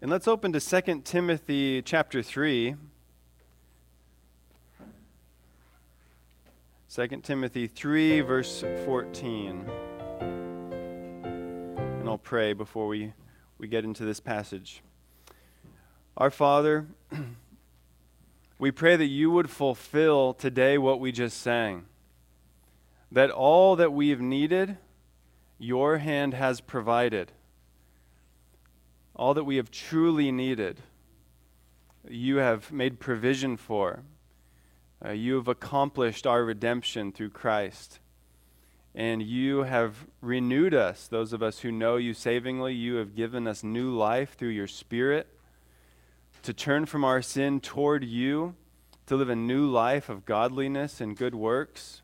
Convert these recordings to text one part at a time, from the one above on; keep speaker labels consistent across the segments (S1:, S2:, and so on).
S1: And let's open to 2 Timothy chapter 3. 2 Timothy 3, verse 14. And I'll pray before we, we get into this passage. Our Father, we pray that you would fulfill today what we just sang. That all that we have needed, your hand has provided all that we have truly needed, you have made provision for. Uh, you have accomplished our redemption through Christ. And you have renewed us, those of us who know you savingly. You have given us new life through your Spirit to turn from our sin toward you, to live a new life of godliness and good works.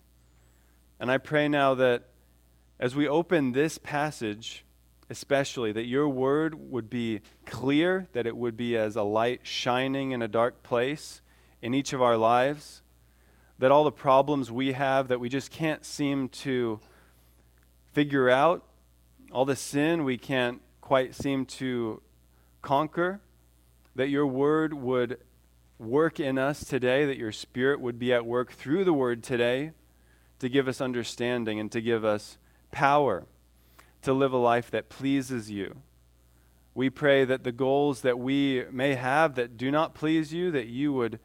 S1: And I pray now that as we open this passage, especially, that your word would be clear, that it would be as a light shining in a dark place in each of our lives, that all the problems we have that we just can't seem to figure out, all the sin we can't quite seem to conquer, that your word would work in us today, that your spirit would be at work through the word today to give us understanding and to give us power to live a life that pleases you. We pray that the goals that we may have that do not please you, that you would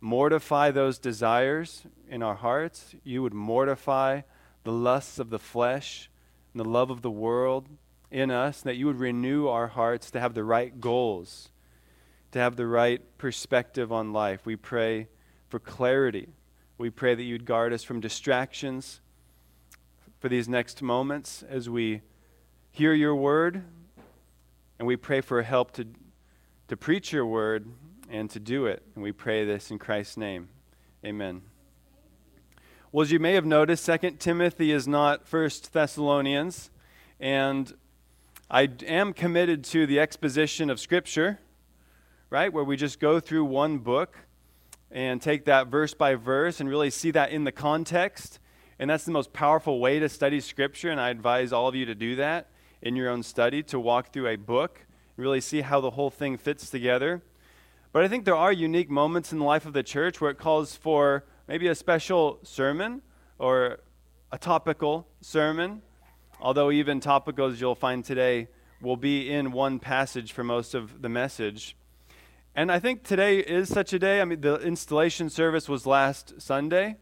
S1: mortify those desires in our hearts. You would mortify the lusts of the flesh and the love of the world in us, that you would renew our hearts to have the right goals, to have the right perspective on life. We pray for clarity. We pray that you'd guard us from distractions for these next moments as we hear your word, and we pray for help to, to preach your word and to do it. And we pray this in Christ's name. Amen. Well, as you may have noticed, Second Timothy is not First Thessalonians, and I am committed to the exposition of Scripture, right, where we just go through one book and take that verse by verse and really see that in the context. And that's the most powerful way to study Scripture, and I advise all of you to do that in your own study to walk through a book, and really see how the whole thing fits together. But I think there are unique moments in the life of the church where it calls for maybe a special sermon or a topical sermon, although even topicals you'll find today will be in one passage for most of the message. And I think today is such a day. I mean, the installation service was last Sunday.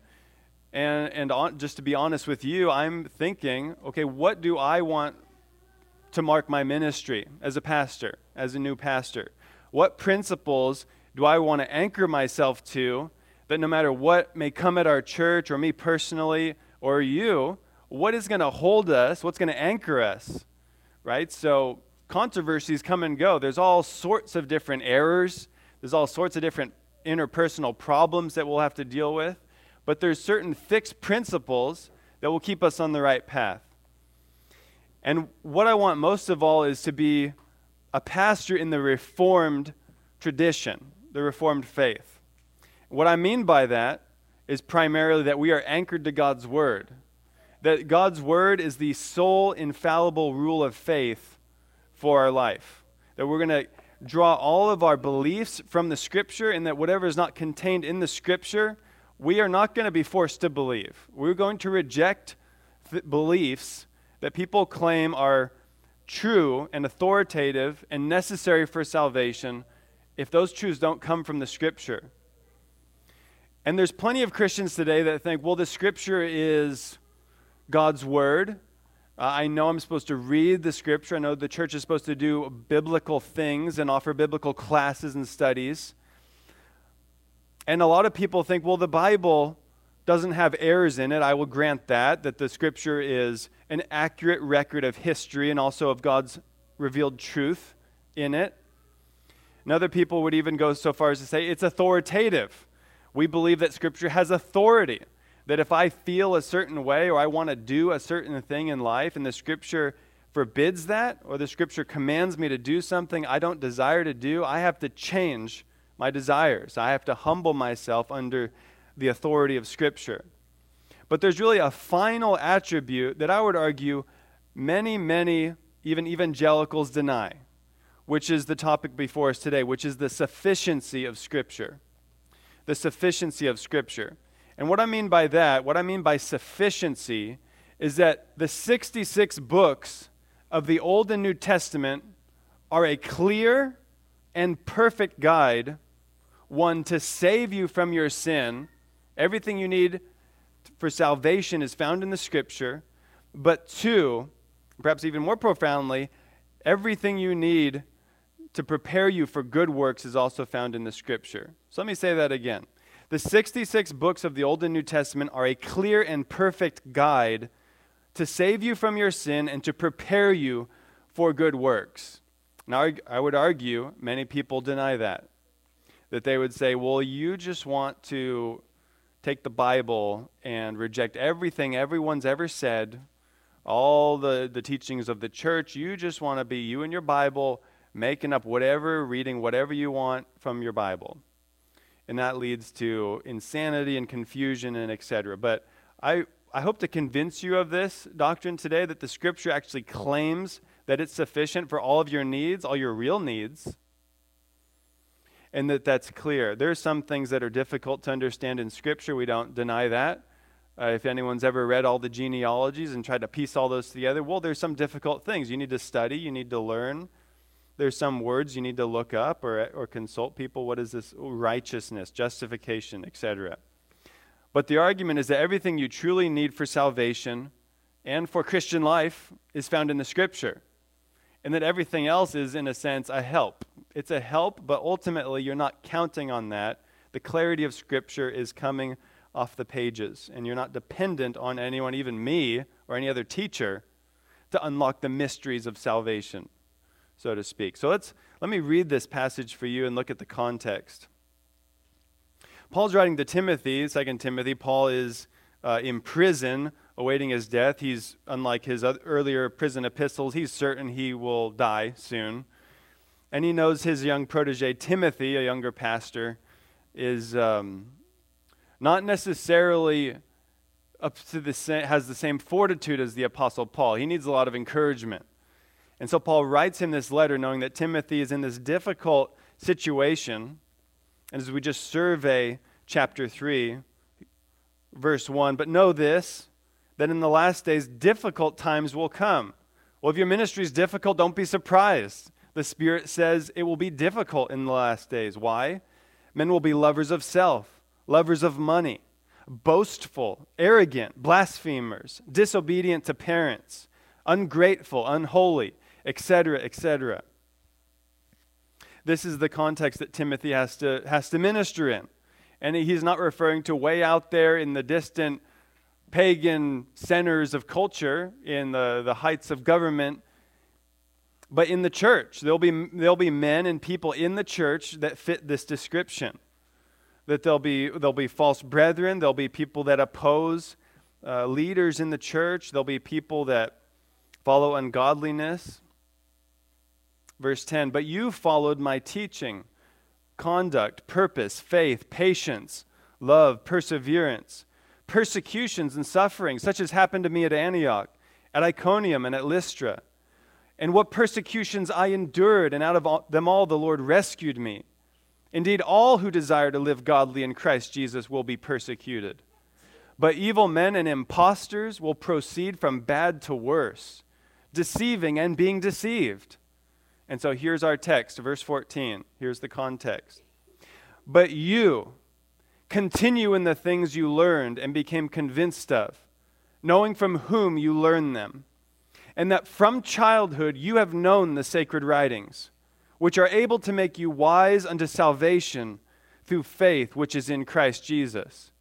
S1: And, and on, just to be honest with you, I'm thinking, okay, what do I want to mark my ministry as a pastor, as a new pastor? What principles do I want to anchor myself to that no matter what may come at our church or me personally or you, what is going to hold us? What's going to anchor us? Right? So controversies come and go. There's all sorts of different errors, there's all sorts of different interpersonal problems that we'll have to deal with, but there's certain fixed principles that will keep us on the right path. And what I want most of all is to be a pastor in the Reformed tradition, the Reformed faith. What I mean by that is primarily that we are anchored to God's Word, that God's Word is the sole infallible rule of faith for our life, that we're going to draw all of our beliefs from the Scripture, and that whatever is not contained in the Scripture, we are not going to be forced to believe. We're going to reject th- beliefs that people claim are true and authoritative and necessary for salvation if those truths don't come from the scripture. And there's plenty of Christians today that think, well, the scripture is God's word. Uh, I know I'm supposed to read the scripture. I know the church is supposed to do biblical things and offer biblical classes and studies. And a lot of people think, well, the Bible doesn't have errors in it. I will grant that, that the scripture is an accurate record of history and also of God's revealed truth in it. And other people would even go so far as to say it's authoritative. We believe that scripture has authority. That if I feel a certain way or I want to do a certain thing in life and the scripture forbids that or the scripture commands me to do something I don't desire to do, I have to change my desires. I have to humble myself under the authority of Scripture. But there's really a final attribute that I would argue many, many, even evangelicals deny. which is the topic before us today, which is the sufficiency of Scripture. The sufficiency of Scripture. And what I mean by that, what I mean by sufficiency, is that the 66 books of the Old and New Testament are a clear and perfect guide one, to save you from your sin. Everything you need for salvation is found in the Scripture. But two, perhaps even more profoundly, everything you need to prepare you for good works is also found in the Scripture. So let me say that again. The 66 books of the Old and New Testament are a clear and perfect guide to save you from your sin and to prepare you for good works. Now, I would argue many people deny that. That they would say, well, you just want to take the Bible and reject everything everyone's ever said, all the, the teachings of the church. You just want to be you and your Bible, making up whatever, reading whatever you want from your Bible and that leads to insanity and confusion and etc. But I, I hope to convince you of this doctrine today that the scripture actually claims that it's sufficient for all of your needs, all your real needs, and that that's clear. There are some things that are difficult to understand in scripture. We don't deny that. Uh, if anyone's ever read all the genealogies and tried to piece all those together, well, there's some difficult things. You need to study, you need to learn there's some words you need to look up or, or consult people. What is this? Righteousness, justification, etc. But the argument is that everything you truly need for salvation and for Christian life is found in the Scripture. And that everything else is, in a sense, a help. It's a help, but ultimately you're not counting on that. The clarity of Scripture is coming off the pages, and you're not dependent on anyone, even me or any other teacher, to unlock the mysteries of salvation so to speak. So let's let me read this passage for you and look at the context. Paul's writing to Timothy, 2 Timothy. Paul is uh, in prison awaiting his death. He's, unlike his earlier prison epistles, he's certain he will die soon. And he knows his young protege, Timothy, a younger pastor, is um, not necessarily up to the same, has the same fortitude as the Apostle Paul. He needs a lot of encouragement. And so Paul writes him this letter knowing that Timothy is in this difficult situation. And as we just survey chapter 3, verse 1, but know this, that in the last days difficult times will come. Well, if your ministry is difficult, don't be surprised. The Spirit says it will be difficult in the last days. Why? Men will be lovers of self, lovers of money, boastful, arrogant, blasphemers, disobedient to parents, ungrateful, unholy etc., etc. This is the context that Timothy has to, has to minister in. And he's not referring to way out there in the distant pagan centers of culture, in the, the heights of government, but in the church. There'll be, there'll be men and people in the church that fit this description. That there'll be, there'll be false brethren, there'll be people that oppose uh, leaders in the church, there'll be people that follow ungodliness. Verse 10 But you followed my teaching, conduct, purpose, faith, patience, love, perseverance, persecutions and sufferings, such as happened to me at Antioch, at Iconium, and at Lystra. And what persecutions I endured, and out of all, them all the Lord rescued me. Indeed, all who desire to live godly in Christ Jesus will be persecuted. But evil men and impostors will proceed from bad to worse, deceiving and being deceived. And so here's our text, verse 14. Here's the context. But you continue in the things you learned and became convinced of, knowing from whom you learned them, and that from childhood you have known the sacred writings, which are able to make you wise unto salvation through faith which is in Christ Jesus.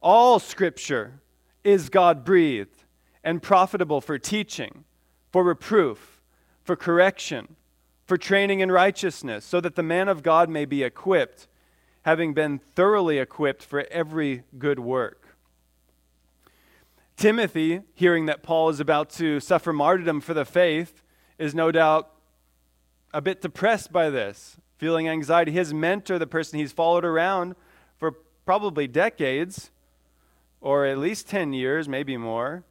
S1: All scripture is God breathed and profitable for teaching, for reproof, for correction for training in righteousness, so that the man of God may be equipped, having been thoroughly equipped for every good work. Timothy, hearing that Paul is about to suffer martyrdom for the faith, is no doubt a bit depressed by this, feeling anxiety. His mentor, the person he's followed around for probably decades, or at least 10 years, maybe more,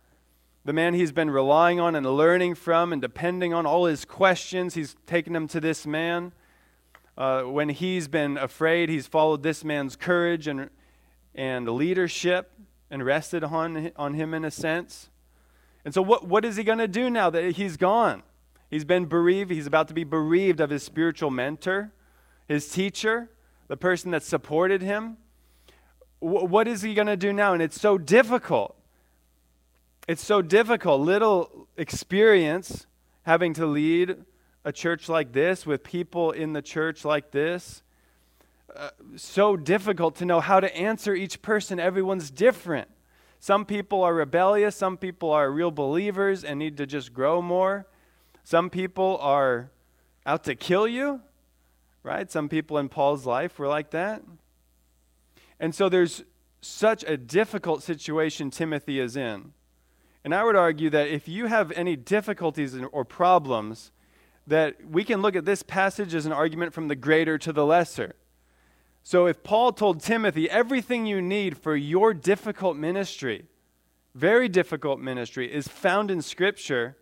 S1: the man he's been relying on and learning from and depending on, all his questions, he's taken them to this man. Uh, when he's been afraid, he's followed this man's courage and, and leadership and rested on, on him in a sense. And so, what, what is he going to do now that he's gone? He's been bereaved. He's about to be bereaved of his spiritual mentor, his teacher, the person that supported him. W- what is he going to do now? And it's so difficult. It's so difficult. Little experience having to lead a church like this with people in the church like this. So difficult to know how to answer each person. Everyone's different. Some people are rebellious, some people are real believers and need to just grow more. Some people are out to kill you, right? Some people in Paul's life were like that. And so there's such a difficult situation Timothy is in. And I would argue that if you have any difficulties or problems, that we can look at this passage as an argument from the greater to the lesser. So if Paul told Timothy, everything you need for your difficult ministry, very difficult ministry, is found in Scripture,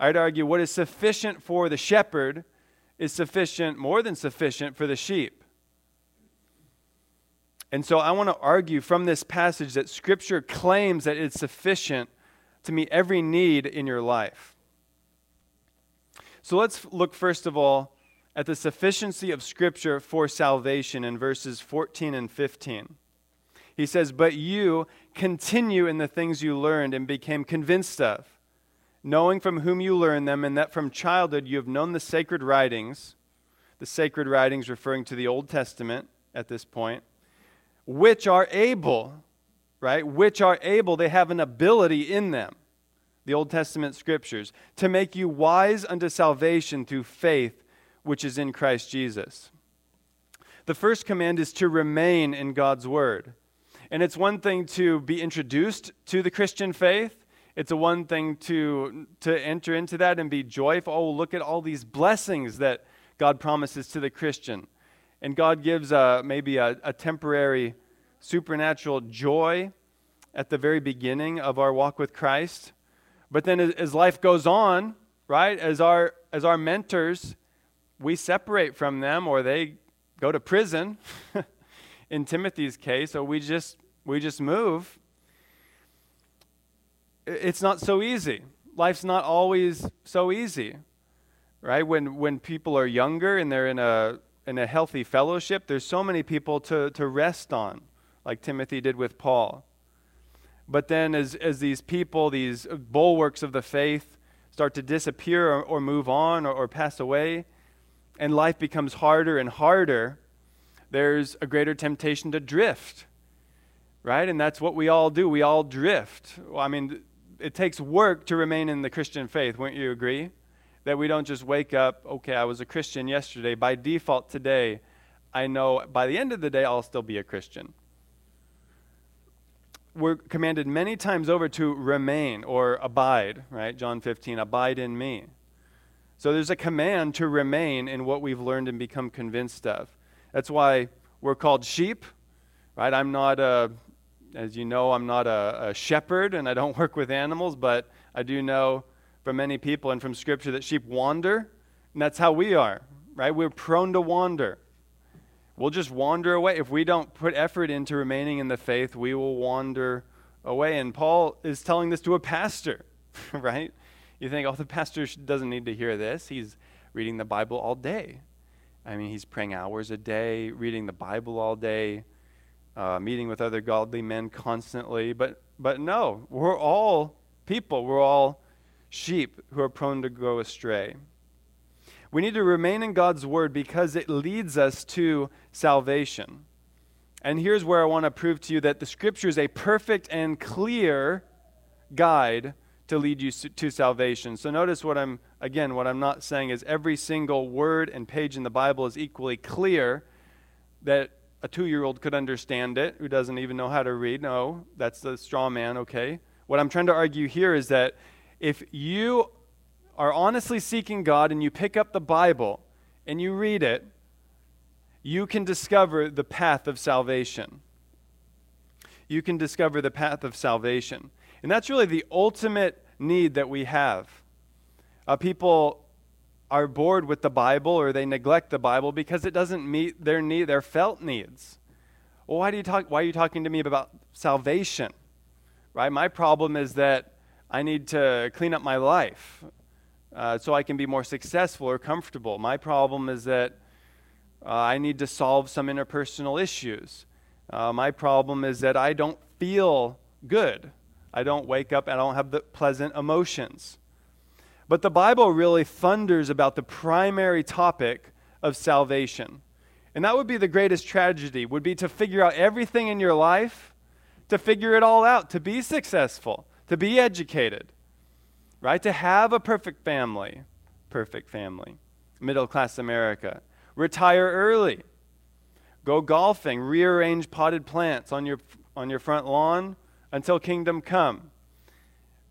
S1: I'd argue what is sufficient for the shepherd is sufficient, more than sufficient, for the sheep. And so I want to argue from this passage that Scripture claims that it's sufficient to meet every need in your life. So let's look first of all at the sufficiency of Scripture for salvation in verses 14 and 15. He says, But you continue in the things you learned and became convinced of, knowing from whom you learned them, and that from childhood you have known the sacred writings, the sacred writings referring to the Old Testament at this point, which are able, right? Which are able, they have an ability in them the Old Testament scriptures, to make you wise unto salvation through faith which is in Christ Jesus. The first command is to remain in God's word. And it's one thing to be introduced to the Christian faith. It's a one thing to, to enter into that and be joyful. Oh, look at all these blessings that God promises to the Christian. And God gives a, maybe a, a temporary supernatural joy at the very beginning of our walk with Christ. But then as, as life goes on, right, as our, as our mentors, we separate from them or they go to prison in Timothy's case, or we just, we just move. It's not so easy. Life's not always so easy, right? When, when people are younger and they're in a, in a healthy fellowship, there's so many people to, to rest on, like Timothy did with Paul. But then, as, as these people, these bulwarks of the faith, start to disappear or, or move on or, or pass away, and life becomes harder and harder, there's a greater temptation to drift, right? And that's what we all do. We all drift. Well, I mean, it takes work to remain in the Christian faith, wouldn't you agree? That we don't just wake up, okay, I was a Christian yesterday. By default, today, I know by the end of the day, I'll still be a Christian we're commanded many times over to remain or abide, right? John 15, abide in me. So there's a command to remain in what we've learned and become convinced of. That's why we're called sheep, right? I'm not a, as you know, I'm not a, a shepherd and I don't work with animals, but I do know from many people and from Scripture that sheep wander, and that's how we are, right? We're prone to wander. We'll just wander away. If we don't put effort into remaining in the faith, we will wander away. And Paul is telling this to a pastor, right? You think, oh, the pastor doesn't need to hear this. He's reading the Bible all day. I mean, he's praying hours a day, reading the Bible all day, uh, meeting with other godly men constantly. But, but no, we're all people. We're all sheep who are prone to go astray. We need to remain in God's word because it leads us to salvation. And here's where I want to prove to you that the scripture is a perfect and clear guide to lead you to salvation. So notice what I'm again what I'm not saying is every single word and page in the Bible is equally clear that a 2-year-old could understand it who doesn't even know how to read. No, that's the straw man, okay? What I'm trying to argue here is that if you are honestly seeking God and you pick up the Bible and you read it, you can discover the path of salvation. You can discover the path of salvation. And that's really the ultimate need that we have. Uh, people are bored with the Bible or they neglect the Bible because it doesn't meet their need, their felt needs. Well, why do you talk? Why are you talking to me about salvation? Right. My problem is that I need to clean up my life uh, so I can be more successful or comfortable. My problem is that uh, I need to solve some interpersonal issues. Uh, my problem is that I don't feel good. I don't wake up and I don't have the pleasant emotions. But the Bible really thunders about the primary topic of salvation. And that would be the greatest tragedy, would be to figure out everything in your life, to figure it all out, to be successful, to be educated, right? To have a perfect family, perfect family, middle class America. Retire early. Go golfing, rearrange potted plants on your, on your front lawn until kingdom come.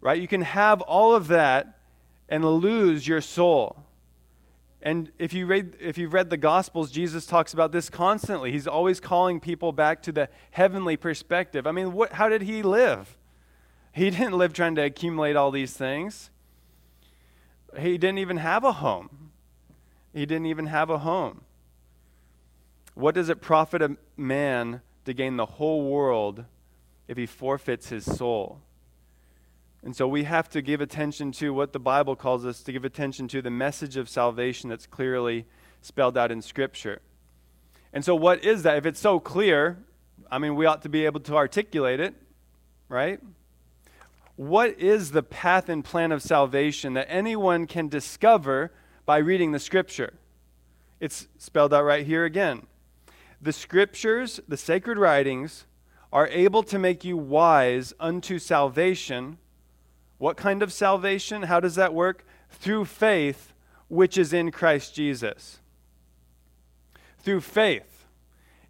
S1: Right? You can have all of that and lose your soul. And if you read if you've read the gospels, Jesus talks about this constantly. He's always calling people back to the heavenly perspective. I mean, what how did he live? He didn't live trying to accumulate all these things. He didn't even have a home. He didn't even have a home. What does it profit a man to gain the whole world if he forfeits his soul? And so we have to give attention to what the Bible calls us to give attention to the message of salvation that's clearly spelled out in Scripture. And so, what is that? If it's so clear, I mean, we ought to be able to articulate it, right? What is the path and plan of salvation that anyone can discover by reading the Scripture? It's spelled out right here again. The Scriptures, the sacred writings, are able to make you wise unto salvation what kind of salvation? How does that work? Through faith, which is in Christ Jesus. Through faith.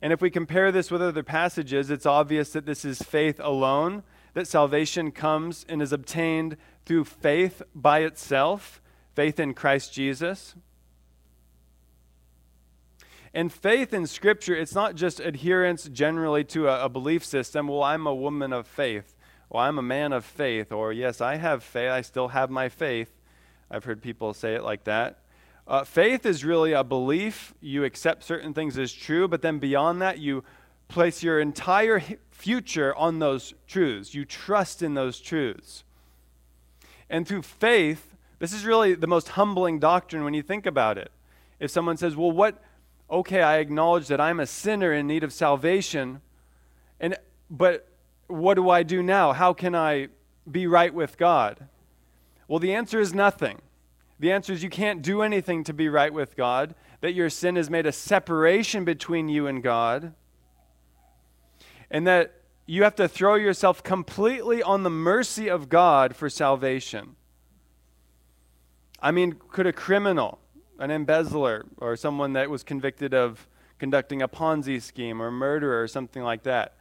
S1: And if we compare this with other passages, it's obvious that this is faith alone, that salvation comes and is obtained through faith by itself, faith in Christ Jesus. And faith in Scripture, it's not just adherence generally to a, a belief system. Well, I'm a woman of faith well, I'm a man of faith, or yes, I have faith, I still have my faith. I've heard people say it like that. Uh, faith is really a belief. You accept certain things as true, but then beyond that, you place your entire future on those truths. You trust in those truths. And through faith, this is really the most humbling doctrine when you think about it. If someone says, Well, what, okay, I acknowledge that I'm a sinner in need of salvation, and, but what do I do now? How can I be right with God? Well, the answer is nothing. The answer is you can't do anything to be right with God, that your sin has made a separation between you and God, and that you have to throw yourself completely on the mercy of God for salvation. I mean, could a criminal, an embezzler, or someone that was convicted of conducting a Ponzi scheme or murder or something like that,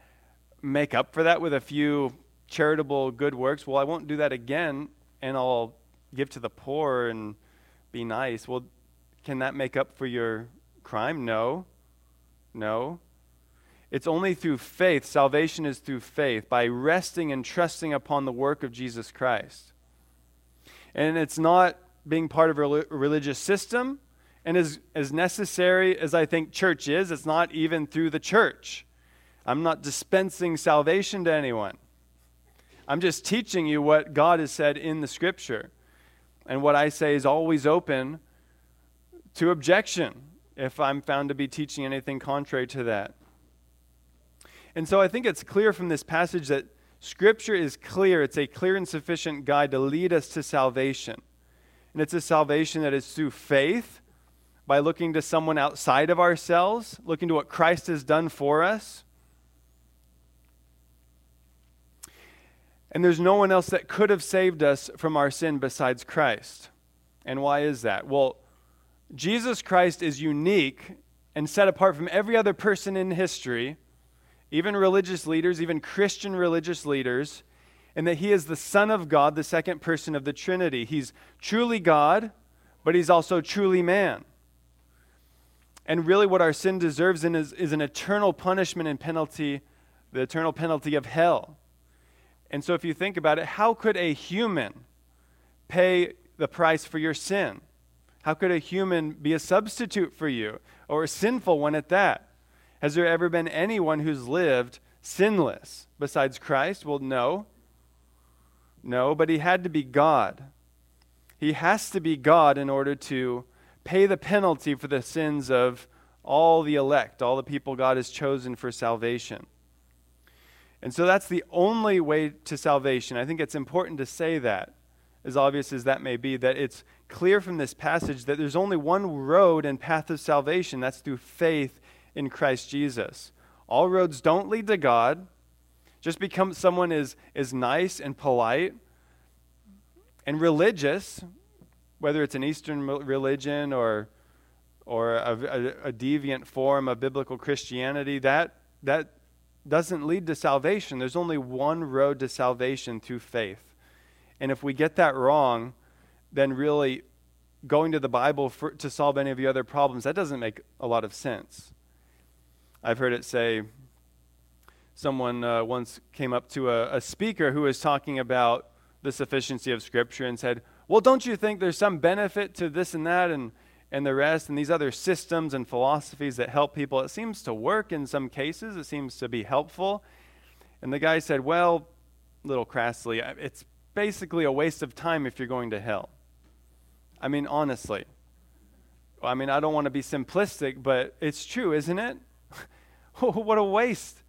S1: make up for that with a few charitable good works. Well, I won't do that again, and I'll give to the poor and be nice. Well, can that make up for your crime? No. No. It's only through faith. Salvation is through faith, by resting and trusting upon the work of Jesus Christ. And it's not being part of a religious system. And as, as necessary as I think church is, it's not even through the church. I'm not dispensing salvation to anyone. I'm just teaching you what God has said in the scripture. And what I say is always open to objection if I'm found to be teaching anything contrary to that. And so I think it's clear from this passage that Scripture is clear. It's a clear and sufficient guide to lead us to salvation. And it's a salvation that is through faith, by looking to someone outside of ourselves, looking to what Christ has done for us. And there's no one else that could have saved us from our sin besides Christ. And why is that? Well, Jesus Christ is unique and set apart from every other person in history, even religious leaders, even Christian religious leaders, in that he is the Son of God, the second person of the Trinity. He's truly God, but he's also truly man. And really, what our sin deserves is, is an eternal punishment and penalty, the eternal penalty of hell. And so, if you think about it, how could a human, pay the price for your sin? How could a human be a substitute for you or a sinful one at that? Has there ever been anyone who's lived sinless besides Christ? Well, no. No, but he had to be God. He has to be God in order to pay the penalty for the sins of all the elect, all the people God has chosen for salvation. And so that's the only way to salvation. I think it's important to say that, as obvious as that may be, that it's clear from this passage that there's only one road and path of salvation that's through faith in Christ Jesus. All roads don't lead to God. Just because someone is, is nice and polite and religious, whether it's an Eastern religion or, or a, a, a deviant form of biblical Christianity, that, that doesn't lead to salvation. There's only one road to salvation through faith. And if we get that wrong, then really going to the Bible for, to solve any of the other problems, that doesn't make a lot of sense. I've heard it say, someone uh, once came up to a, a speaker who was talking about the sufficiency of Scripture and said, Well, don't you think there's some benefit to this and that and, and the rest and these other systems and philosophies that help people? It seems to work in some cases, it seems to be helpful. And the guy said, Well, a little crassly, it's basically a waste of time if you're going to hell. I mean, honestly. I mean, I don't want to be simplistic, but it's true, isn't it? what a waste.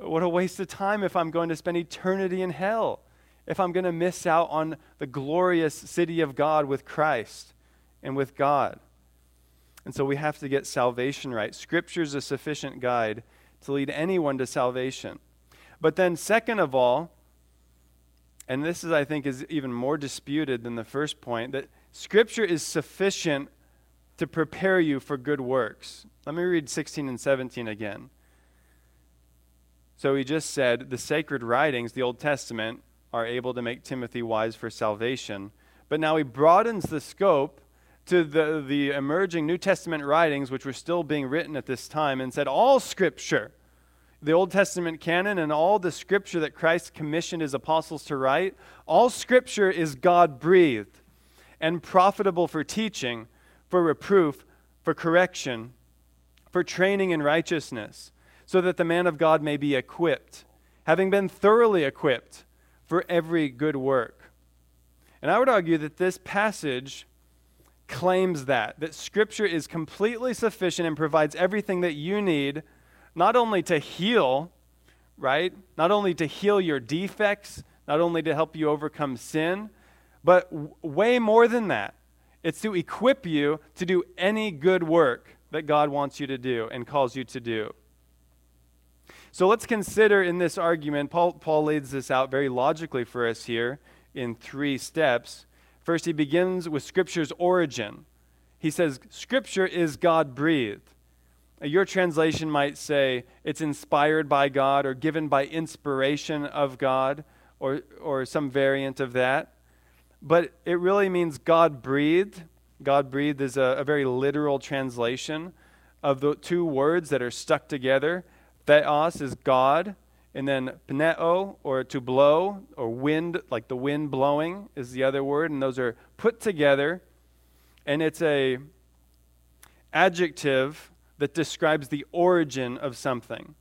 S1: What a waste of time if I'm going to spend eternity in hell, if I'm going to miss out on the glorious city of God with Christ and with God. And so we have to get salvation right. Scripture is a sufficient guide to lead anyone to salvation. But then, second of all, and this is, I think, is even more disputed than the first point, that Scripture is sufficient to prepare you for good works. Let me read 16 and 17 again. So he just said the sacred writings, the Old Testament, are able to make Timothy wise for salvation. But now he broadens the scope to the, the emerging New Testament writings, which were still being written at this time, and said all Scripture the Old Testament canon and all the scripture that Christ commissioned his apostles to write, all scripture is God breathed and profitable for teaching, for reproof, for correction, for training in righteousness, so that the man of God may be equipped, having been thoroughly equipped for every good work. And I would argue that this passage claims that, that Scripture is completely sufficient and provides everything that you need not only to heal, right? Not only to heal your defects, not only to help you overcome sin, but w- way more than that. It's to equip you to do any good work that God wants you to do and calls you to do. So let's consider in this argument, Paul, Paul lays this out very logically for us here in three steps. First, he begins with Scripture's origin. He says, Scripture is God breathed. Uh, your translation might say it's inspired by God or given by inspiration of God or, or some variant of that. But it really means God breathed. God breathed is a, a very literal translation of the two words that are stuck together. Theos is God, and then pneo, or to blow, or wind, like the wind blowing, is the other word. And those are put together. And it's a adjective that describes the origin of something.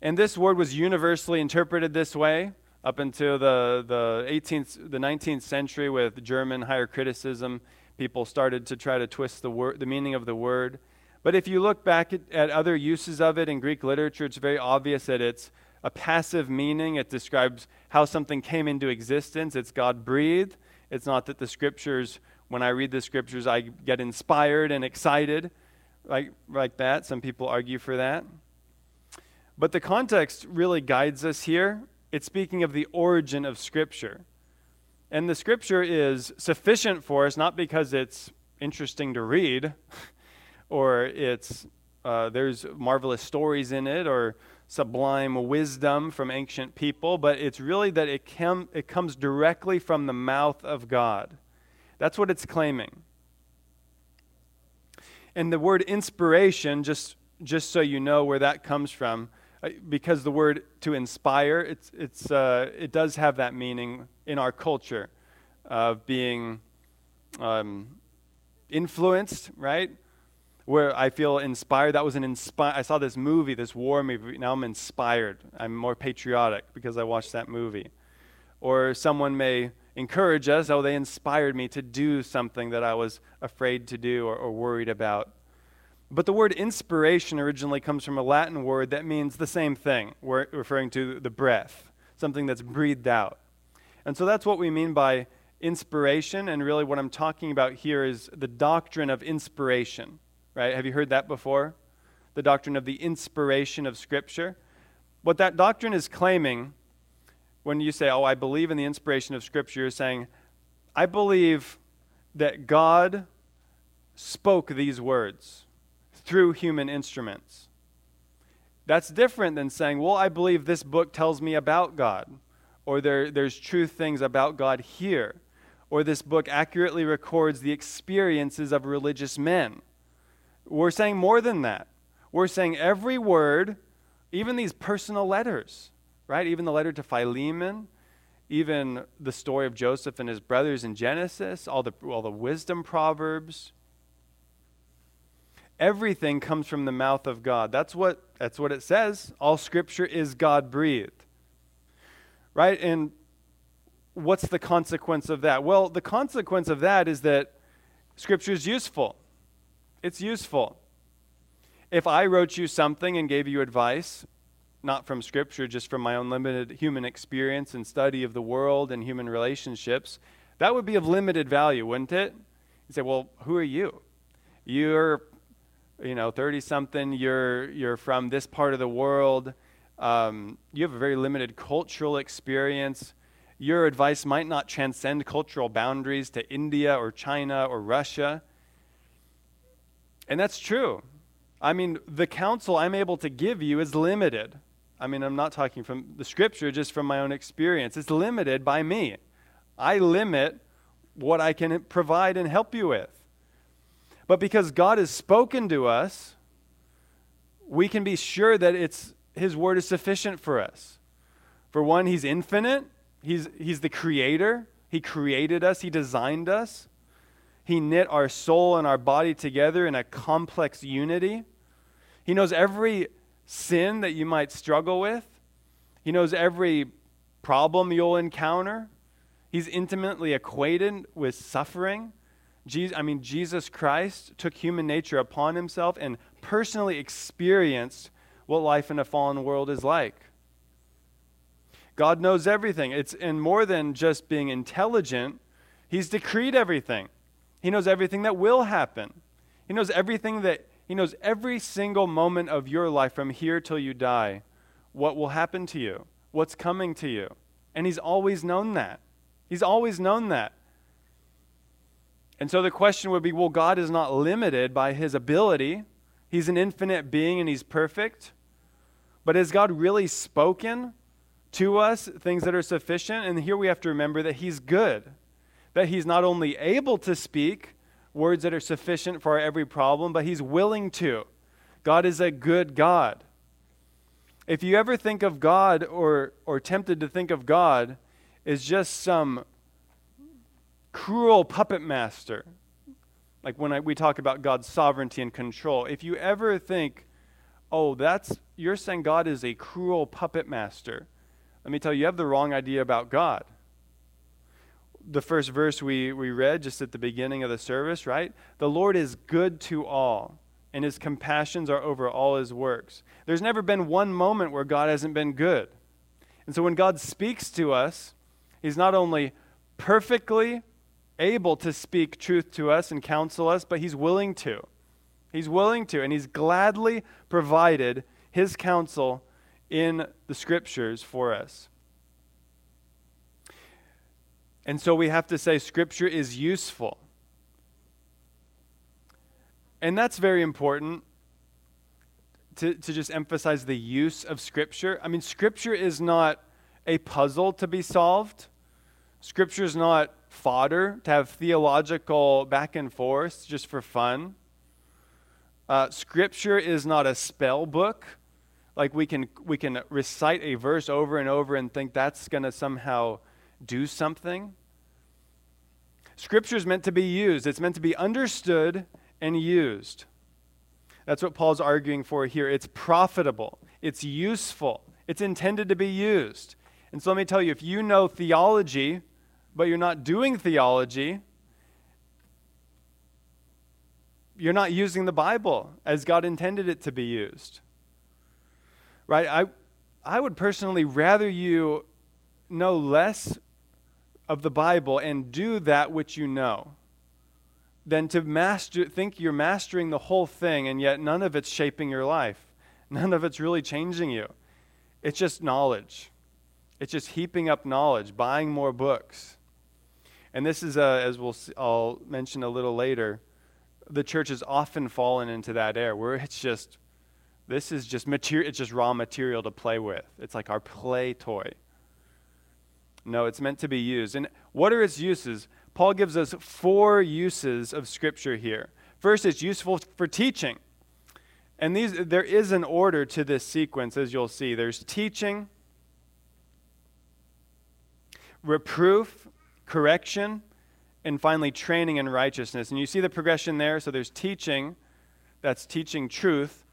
S1: And this word was universally interpreted this way up until the, the 18th, the 19th century with German higher criticism. People started to try to twist the, word, the meaning of the word. But if you look back at, at other uses of it in Greek literature, it's very obvious that it's a passive meaning. It describes how something came into existence. It's God breathed. It's not that the scriptures, when I read the scriptures, I get inspired and excited like, like that. Some people argue for that. But the context really guides us here. It's speaking of the origin of Scripture. And the Scripture is sufficient for us, not because it's interesting to read or it's, uh, there's marvelous stories in it or sublime wisdom from ancient people, but it's really that it, com- it comes directly from the mouth of God. That's what it's claiming. And the word inspiration, just, just so you know where that comes from, uh, because the word to inspire, it's, it's, uh, it does have that meaning in our culture. of being um, influenced, right? Where I feel inspired. That was an inspire. I saw this movie, this war movie. Now I'm inspired. I'm more patriotic because I watched that movie. Or someone may encourage us. Oh, they inspired me to do something that I was afraid to do or, or worried about. But the word inspiration originally comes from a Latin word that means the same thing, referring to the breath, something that's breathed out. And so that's what we mean by inspiration. And really, what I'm talking about here is the doctrine of inspiration, right? Have you heard that before? The doctrine of the inspiration of Scripture. What that doctrine is claiming when you say, Oh, I believe in the inspiration of Scripture, you're saying, I believe that God spoke these words through human instruments. That's different than saying, Well, I believe this book tells me about God, or there, there's true things about God here, or this book accurately records the experiences of religious men. We're saying more than that. We're saying every word, even these personal letters, right? Even the letter to Philemon, even the story of Joseph and his brothers in Genesis, all the, all the wisdom proverbs. Everything comes from the mouth of God. That's what, that's what it says. All scripture is God breathed. Right? And what's the consequence of that? Well, the consequence of that is that scripture is useful. It's useful. If I wrote you something and gave you advice, not from Scripture, just from my own limited human experience and study of the world and human relationships, that would be of limited value, wouldn't it? You say, well, who are you? You're, you know, 30 something, you're, you're from this part of the world, um, you have a very limited cultural experience. Your advice might not transcend cultural boundaries to India or China or Russia. And that's true. I mean, the counsel I'm able to give you is limited. I mean, I'm not talking from the scripture, just from my own experience. It's limited by me. I limit what I can provide and help you with. But because God has spoken to us, we can be sure that it's his word is sufficient for us. For one, he's infinite. He's, he's the creator. He created us. He designed us. He knit our soul and our body together in a complex unity. He knows every sin that you might struggle with. He knows every problem you'll encounter. He's intimately acquainted with suffering. Jesus, I mean, Jesus Christ took human nature upon himself and personally experienced what life in a fallen world is like. God knows everything. It's and more than just being intelligent, he's decreed everything. He knows everything that will happen. He knows everything that he knows every single moment of your life from here till you die, what will happen to you, what's coming to you. And He's always known that. He's always known that. And so the question would be well, God is not limited by His ability. He's an infinite being and He's perfect. But has God really spoken to us things that are sufficient? And here we have to remember that He's good, that He's not only able to speak, words that are sufficient for every problem, but He's willing to. God is a good God. If you ever think of God or, or tempted to think of God as just some cruel puppet master, like when I, we talk about God's sovereignty and control, if you ever think, oh, that's, you're saying God is a cruel puppet master, let me tell you, you have the wrong idea about God the first verse we, we read just at the beginning of the service, right? The Lord is good to all, and his compassions are over all his works. There's never been one moment where God hasn't been good. And so when God speaks to us, he's not only perfectly able to speak truth to us and counsel us, but he's willing to. He's willing to, and he's gladly provided his counsel in the scriptures for us. And so we have to say Scripture is useful. And that's very important to, to just emphasize the use of Scripture. I mean, Scripture is not a puzzle to be solved, Scripture is not fodder to have theological back and forth just for fun. Uh, scripture is not a spell book. Like we can, we can recite a verse over and over and think that's going to somehow do something. Scripture is meant to be used, it's meant to be understood and used. That's what Paul's arguing for here. It's profitable, it's useful, it's intended to be used. And so let me tell you if you know theology, but you're not doing theology, you're not using the Bible as God intended it to be used. Right? I, I would personally rather you know less of the Bible and do that which you know than to master, think you're mastering the whole thing and yet none of it's shaping your life. None of it's really changing you. It's just knowledge. It's just heaping up knowledge, buying more books. And this is, uh, as we'll see, I'll mention a little later, the church has often fallen into that air where it's just, this is just material, it's just raw material to play with. It's like our play toy. No, it's meant to be used. And what are its uses? Paul gives us four uses of Scripture here. First, it's useful for teaching. And these, there is an order to this sequence, as you'll see. There's teaching, reproof, correction, and finally training in righteousness. And you see the progression there. So there's teaching, that's teaching truth.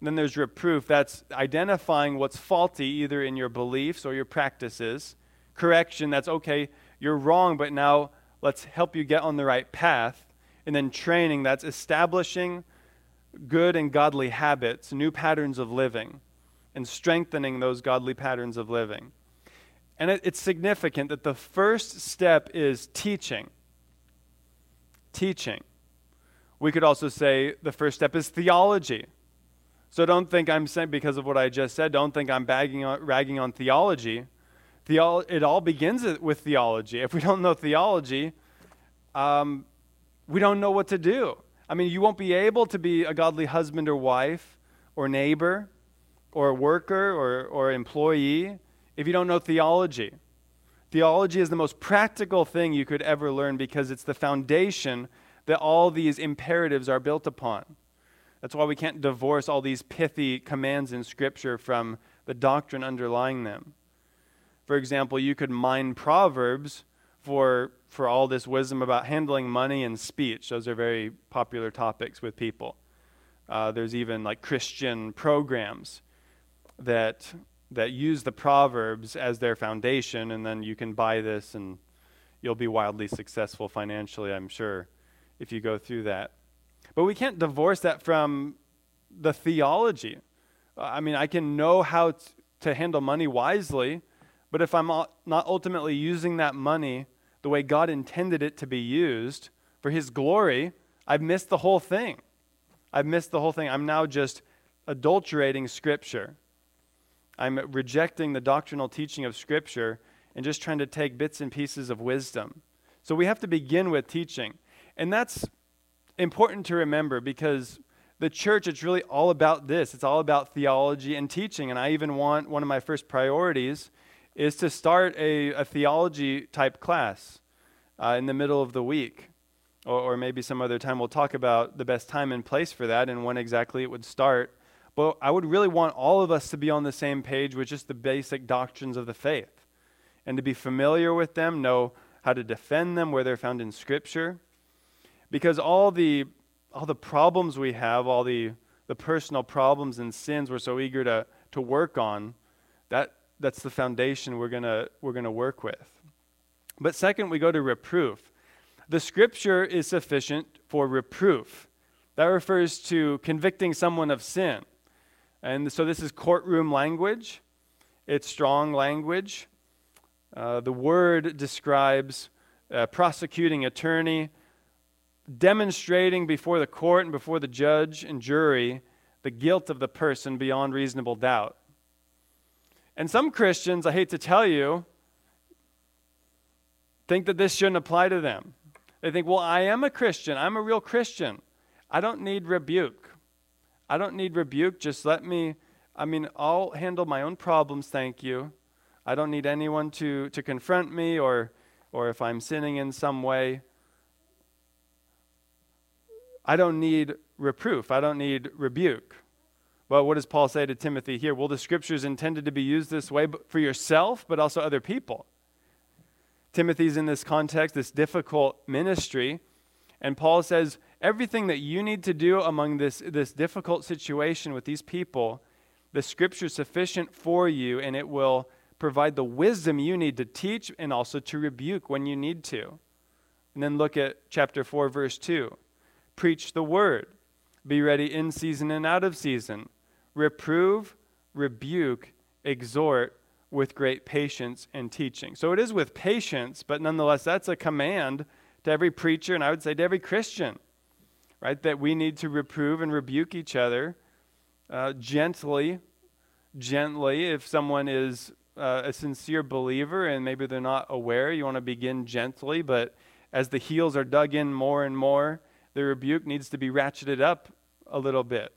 S1: then there's reproof, that's identifying what's faulty either in your beliefs or your practices. Correction, that's okay, you're wrong, but now let's help you get on the right path. And then training, that's establishing good and godly habits, new patterns of living, and strengthening those godly patterns of living. And it, it's significant that the first step is teaching. Teaching. We could also say the first step is theology. So don't think I'm saying, because of what I just said, don't think I'm bagging on, ragging on theology. Theolo- it all begins with theology. If we don't know theology, um, we don't know what to do. I mean, you won't be able to be a godly husband or wife or neighbor or worker or, or employee if you don't know theology. Theology is the most practical thing you could ever learn because it's the foundation that all these imperatives are built upon. That's why we can't divorce all these pithy commands in Scripture from the doctrine underlying them. For example, you could mine Proverbs for, for all this wisdom about handling money and speech. Those are very popular topics with people. Uh, there's even like Christian programs that that use the Proverbs as their foundation, and then you can buy this and you'll be wildly successful financially, I'm sure, if you go through that. But we can't divorce that from the theology. I mean, I can know how t- to handle money wisely, but if I'm not ultimately using that money the way God intended it to be used for His glory, I've missed the whole thing. I've missed the whole thing. I'm now just adulterating Scripture. I'm rejecting the doctrinal teaching of Scripture and just trying to take bits and pieces of wisdom. So we have to begin with teaching. And that's important to remember because the church, it's really all about this. It's all about theology and teaching. And I even want one of my first priorities is to start a, a theology type class uh, in the middle of the week. Or, or maybe some other time we'll talk about the best time and place for that and when exactly it would start. But I would really want all of us to be on the same page with just the basic doctrines of the faith and to be familiar with them, know how to defend them where they're found in Scripture. Because all the, all the problems we have, all the, the personal problems and sins we're so eager to, to work on, that, that's the foundation we're going we're to work with. But second, we go to reproof. The Scripture is sufficient for reproof. That refers to convicting someone of sin. And so this is courtroom language, it's strong language. Uh, the word describes prosecuting attorney demonstrating before the court and before the judge and jury the guilt of the person beyond reasonable doubt. And some Christians, I hate to tell you, think that this shouldn't apply to them. They think, well, I am a Christian. I'm a real Christian. I don't need rebuke. I don't need rebuke. Just let me, I mean, I'll handle my own problems, thank you. I don't need anyone to, to confront me or, or if I'm sinning in some way. I don't need reproof. I don't need rebuke. Well, what does Paul say to Timothy here? Well, the scriptures intended to be used this way for yourself, but also other people. Timothy's in this context, this difficult ministry, and Paul says, everything that you need to do among this, this difficult situation with these people, the scripture is sufficient for you, and it will provide the wisdom you need to teach and also to rebuke when you need to. And then look at chapter 4, verse 2. Preach the word. Be ready in season and out of season. Reprove, rebuke, exhort with great patience and teaching. So it is with patience, but nonetheless, that's a command to every preacher, and I would say to every Christian, right? That we need to reprove and rebuke each other uh, gently, gently. If someone is uh, a sincere believer and maybe they're not aware, you want to begin gently, but as the heels are dug in more and more, the rebuke needs to be ratcheted up a little bit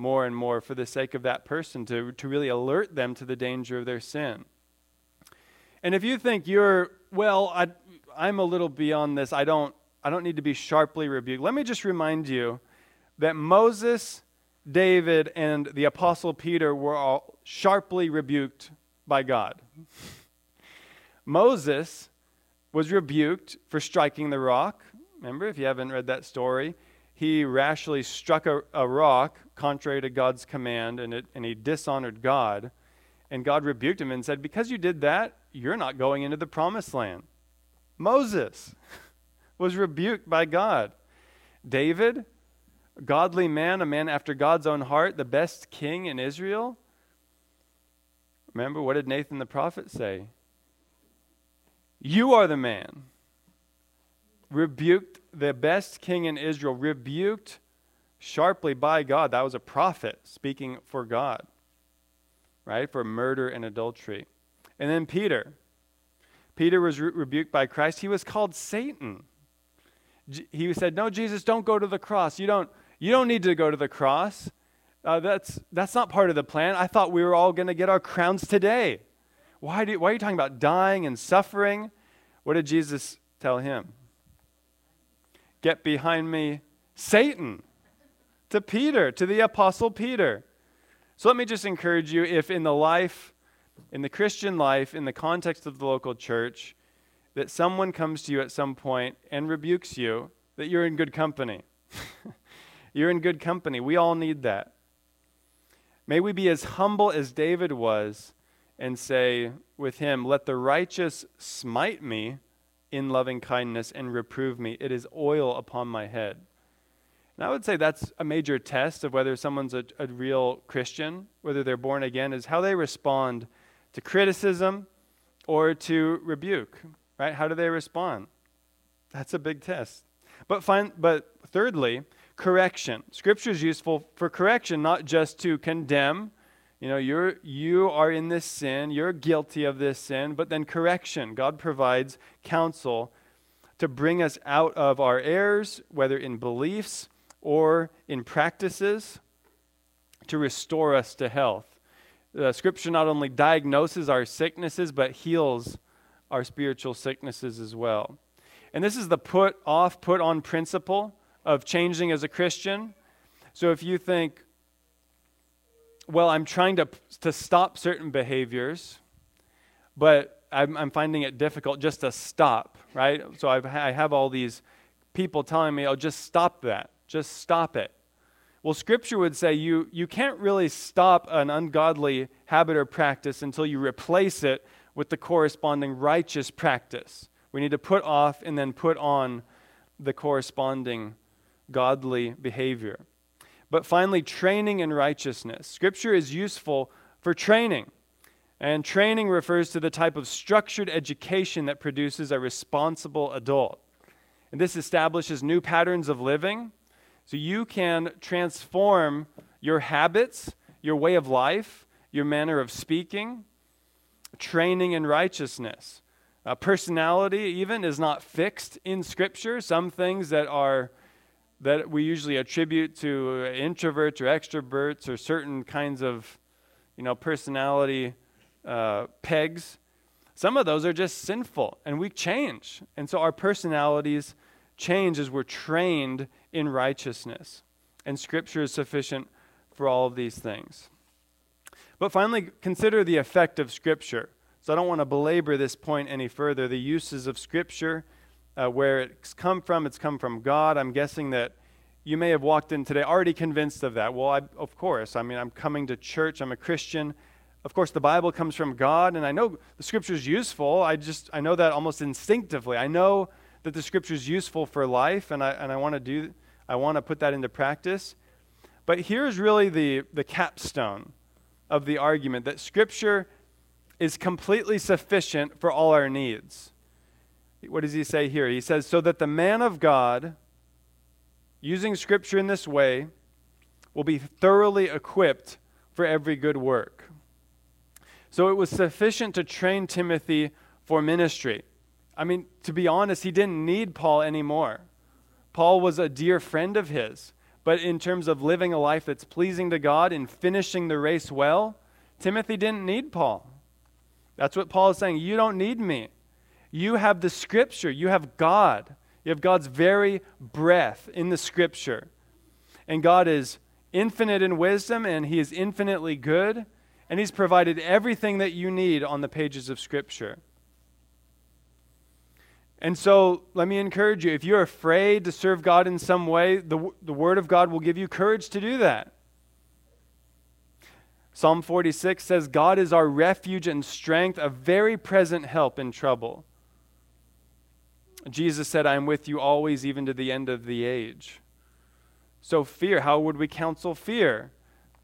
S1: more and more for the sake of that person to, to really alert them to the danger of their sin. And if you think you're, well, I, I'm a little beyond this, I don't, I don't need to be sharply rebuked, let me just remind you that Moses, David, and the Apostle Peter were all sharply rebuked by God. Moses was rebuked for striking the rock. Remember, if you haven't read that story, he rashly struck a, a rock contrary to God's command and, it, and he dishonored God. And God rebuked him and said, Because you did that, you're not going into the promised land. Moses was rebuked by God. David, godly man, a man after God's own heart, the best king in Israel. Remember, what did Nathan the prophet say? You are the man rebuked the best king in Israel, rebuked sharply by God. That was a prophet speaking for God, right? For murder and adultery. And then Peter. Peter was re- rebuked by Christ. He was called Satan. J- he said, No, Jesus, don't go to the cross. You don't, you don't need to go to the cross. Uh, that's, that's not part of the plan. I thought we were all going to get our crowns today. Why, do, why are you talking about dying and suffering? What did Jesus tell him? Get behind me, Satan, to Peter, to the Apostle Peter. So let me just encourage you if in the life, in the Christian life, in the context of the local church, that someone comes to you at some point and rebukes you, that you're in good company. you're in good company. We all need that. May we be as humble as David was and say with him, Let the righteous smite me in loving kindness and reprove me. It is oil upon my head. And I would say that's a major test of whether someone's a, a real Christian, whether they're born again, is how they respond to criticism or to rebuke, right? How do they respond? That's a big test. But, find, but thirdly, correction. Scripture is useful for correction, not just to condemn you know, you're, you are in this sin, you're guilty of this sin, but then correction. God provides counsel to bring us out of our errors, whether in beliefs or in practices, to restore us to health. The scripture not only diagnoses our sicknesses, but heals our spiritual sicknesses as well. And this is the put off, put on principle of changing as a Christian. So if you think, well, I'm trying to, to stop certain behaviors, but I'm, I'm finding it difficult just to stop, right? So I've, I have all these people telling me, oh, just stop that. Just stop it. Well, Scripture would say you, you can't really stop an ungodly habit or practice until you replace it with the corresponding righteous practice. We need to put off and then put on the corresponding godly behavior. But finally, training in righteousness. Scripture is useful for training. And training refers to the type of structured education that produces a responsible adult. And this establishes new patterns of living. So you can transform your habits, your way of life, your manner of speaking, training in righteousness. Uh, personality, even, is not fixed in Scripture. Some things that are that we usually attribute to introverts or extroverts or certain kinds of, you know, personality uh, pegs. Some of those are just sinful, and we change. And so our personalities change as we're trained in righteousness. And Scripture is sufficient for all of these things. But finally, consider the effect of Scripture. So I don't want to belabor this point any further. The uses of Scripture, uh, where it's come from, it's come from God. I'm guessing that you may have walked in today already convinced of that. Well, I, of course. I mean, I'm coming to church, I'm a Christian. Of course, the Bible comes from God, and I know the Scripture is useful. I just, I know that almost instinctively. I know that the Scripture is useful for life, and I, and I want to do, I want to put that into practice. But here's really the, the capstone of the argument that Scripture is completely sufficient for all our needs. What does he say here? He says, So that the man of God, using Scripture in this way, will be thoroughly equipped for every good work. So it was sufficient to train Timothy for ministry. I mean, to be honest, he didn't need Paul anymore. Paul was a dear friend of his. But in terms of living a life that's pleasing to God and finishing the race well, Timothy didn't need Paul. That's what Paul is saying. You don't need me. You have the scripture, you have God. You have God's very breath in the scripture. And God is infinite in wisdom and he is infinitely good. And he's provided everything that you need on the pages of scripture. And so let me encourage you if you're afraid to serve God in some way, the, the Word of God will give you courage to do that. Psalm 46 says, God is our refuge and strength, a very present help in trouble. Jesus said, I am with you always, even to the end of the age. So, fear, how would we counsel fear?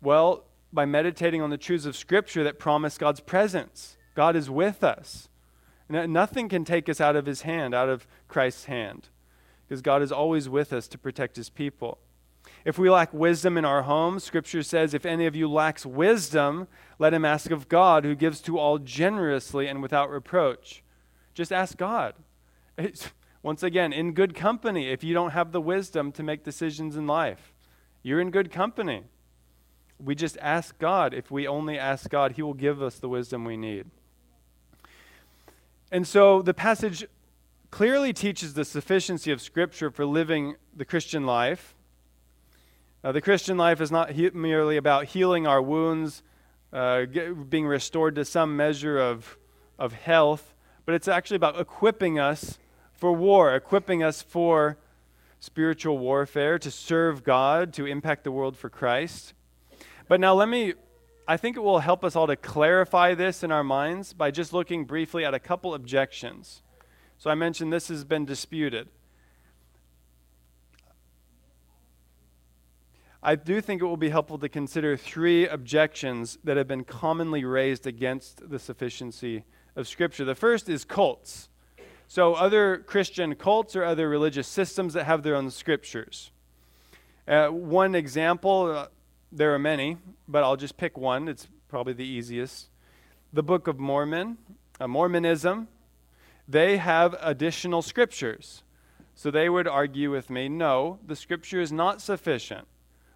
S1: Well, by meditating on the truths of Scripture that promise God's presence. God is with us. And Nothing can take us out of his hand, out of Christ's hand, because God is always with us to protect his people. If we lack wisdom in our home, Scripture says, If any of you lacks wisdom, let him ask of God, who gives to all generously and without reproach. Just ask God. It's, once again, in good company, if you don't have the wisdom to make decisions in life, you're in good company. We just ask God. If we only ask God, He will give us the wisdom we need. And so the passage clearly teaches the sufficiency of Scripture for living the Christian life. Uh, the Christian life is not he- merely about healing our wounds, uh, get, being restored to some measure of, of health, but it's actually about equipping us for war, equipping us for spiritual warfare, to serve God, to impact the world for Christ. But now let me I think it will help us all to clarify this in our minds by just looking briefly at a couple objections. So I mentioned this has been disputed. I do think it will be helpful to consider three objections that have been commonly raised against the sufficiency of Scripture. The first is cults. So, other Christian cults or other religious systems that have their own scriptures. Uh, one example, uh, there are many, but I'll just pick one. It's probably the easiest. The Book of Mormon, uh, Mormonism, they have additional scriptures. So they would argue with me no, the scripture is not sufficient.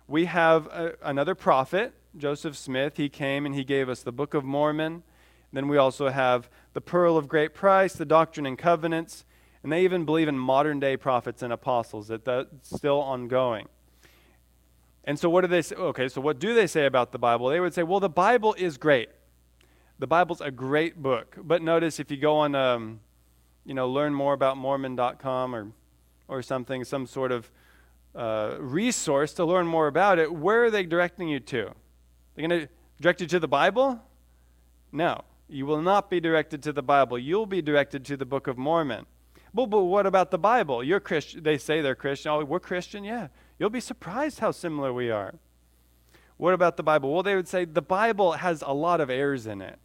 S1: We have a, another prophet, Joseph Smith. He came and he gave us the Book of Mormon. Then we also have the Pearl of Great Price, the Doctrine and Covenants, and they even believe in modern day prophets and apostles, that that's still ongoing. And so, what do they say? Okay, so what do they say about the Bible? They would say, well, the Bible is great. The Bible's a great book. But notice if you go on, um, you know, learn more about Mormon.com or, or something, some sort of uh, resource to learn more about it, where are they directing you to? They're going to direct you to the Bible? No, you will not be directed to the Bible. You'll be directed to the Book of Mormon. Well, but what about the Bible? You're Christian. They say they're Christian. Oh, we're Christian. Yeah, You'll be surprised how similar we are. What about the Bible? Well, they would say the Bible has a lot of errors in it.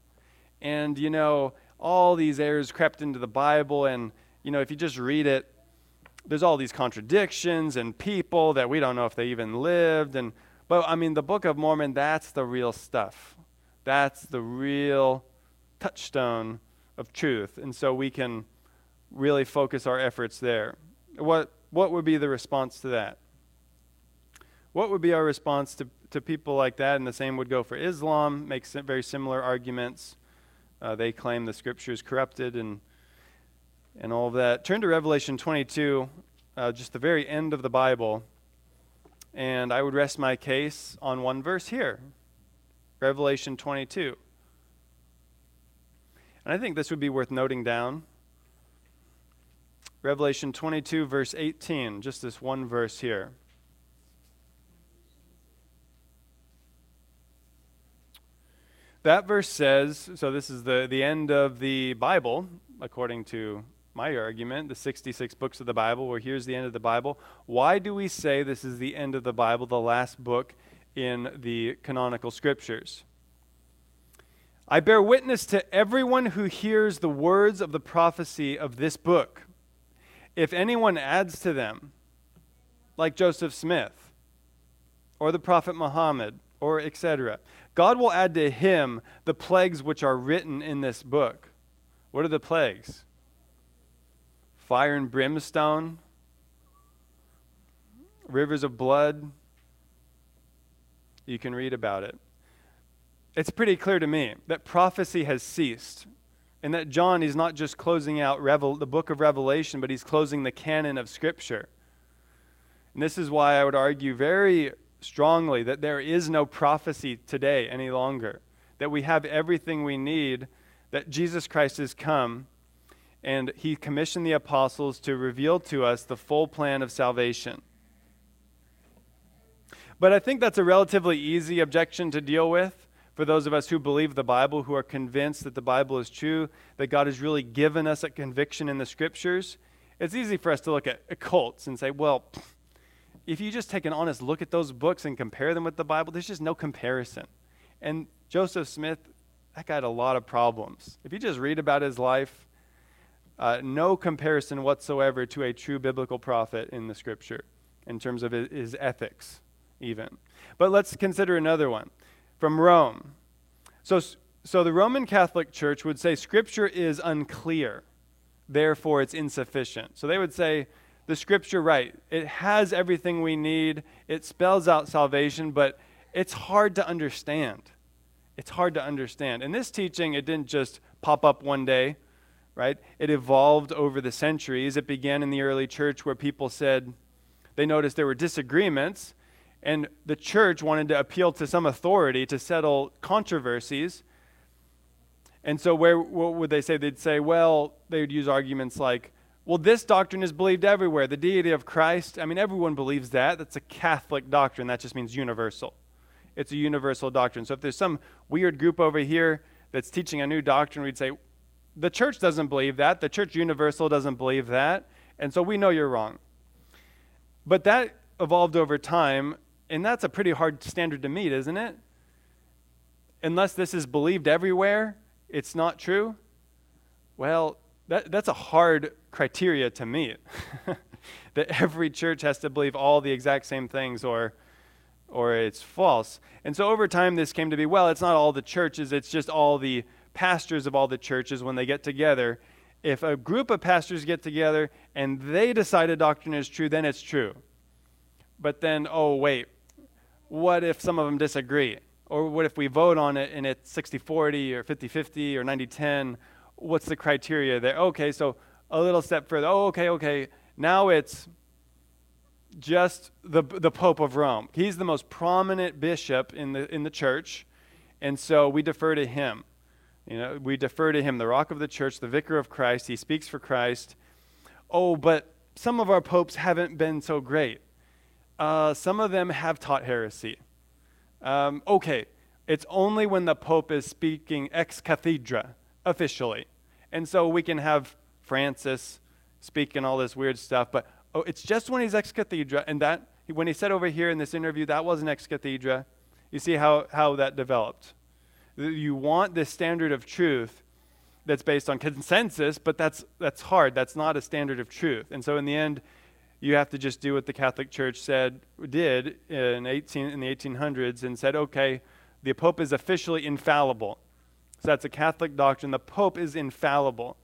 S1: And, you know, all these errors crept into the Bible. And, you know, if you just read it, there's all these contradictions and people that we don't know if they even lived. And, but, I mean, the Book of Mormon, that's the real stuff. That's the real touchstone of truth. And so we can really focus our efforts there. What, what would be the response to that? What would be our response to, to people like that? And the same would go for Islam, makes very similar arguments. Uh, they claim the scripture is corrupted and, and all of that. Turn to Revelation 22, uh, just the very end of the Bible, and I would rest my case on one verse here Revelation 22. And I think this would be worth noting down. Revelation 22, verse 18, just this one verse here. That verse says so, this is the, the end of the Bible, according to my argument, the 66 books of the Bible, where here's the end of the Bible. Why do we say this is the end of the Bible, the last book in the canonical scriptures? I bear witness to everyone who hears the words of the prophecy of this book. If anyone adds to them, like Joseph Smith, or the prophet Muhammad, or etc., God will add to him the plagues which are written in this book. What are the plagues? Fire and brimstone, rivers of blood. You can read about it it's pretty clear to me that prophecy has ceased and that John is not just closing out Revel- the book of Revelation, but he's closing the canon of Scripture. And this is why I would argue very strongly that there is no prophecy today any longer, that we have everything we need, that Jesus Christ has come, and he commissioned the apostles to reveal to us the full plan of salvation. But I think that's a relatively easy objection to deal with for those of us who believe the Bible, who are convinced that the Bible is true, that God has really given us a conviction in the scriptures, it's easy for us to look at cults and say, well, if you just take an honest look at those books and compare them with the Bible, there's just no comparison. And Joseph Smith, that guy had a lot of problems. If you just read about his life, uh, no comparison whatsoever to a true biblical prophet in the scripture in terms of his ethics, even. But let's consider another one from Rome. So, so the Roman Catholic Church would say Scripture is unclear, therefore it's insufficient. So they would say the Scripture, right, it has everything we need, it spells out salvation, but it's hard to understand. It's hard to understand. And this teaching, it didn't just pop up one day, right? It evolved over the centuries. It began in the early church where people said they noticed there were disagreements and the church wanted to appeal to some authority to settle controversies. And so, where what would they say? They'd say, well, they would use arguments like, well, this doctrine is believed everywhere. The deity of Christ, I mean, everyone believes that. That's a Catholic doctrine. That just means universal. It's a universal doctrine. So, if there's some weird group over here that's teaching a new doctrine, we'd say, the church doesn't believe that. The church universal doesn't believe that. And so, we know you're wrong. But that evolved over time and that's a pretty hard standard to meet, isn't it? Unless this is believed everywhere, it's not true. Well, that, that's a hard criteria to meet. that every church has to believe all the exact same things or or it's false. And so over time this came to be well, it's not all the churches, it's just all the pastors of all the churches when they get together. If a group of pastors get together and they decide a doctrine is true, then it's true. But then, oh, wait, what if some of them disagree? Or what if we vote on it and it's 60 40 or 50 50 or 90 10? What's the criteria there? Okay, so a little step further. Oh, okay, okay. Now it's just the, the Pope of Rome. He's the most prominent bishop in the, in the church, and so we defer to him. You know, we defer to him, the rock of the church, the vicar of Christ. He speaks for Christ. Oh, but some of our popes haven't been so great. Uh, some of them have taught heresy. Um, okay, it's only when the Pope is speaking ex cathedra officially. And so we can have Francis speaking all this weird stuff, but oh, it's just when he's ex cathedra. And that, when he said over here in this interview, that wasn't ex cathedra. You see how, how that developed. You want this standard of truth that's based on consensus, but that's, that's hard. That's not a standard of truth. And so in the end, you have to just do what the Catholic Church said did in 18 in the 1800s and said, okay, the Pope is officially infallible. So that's a Catholic doctrine. The Pope is infallible.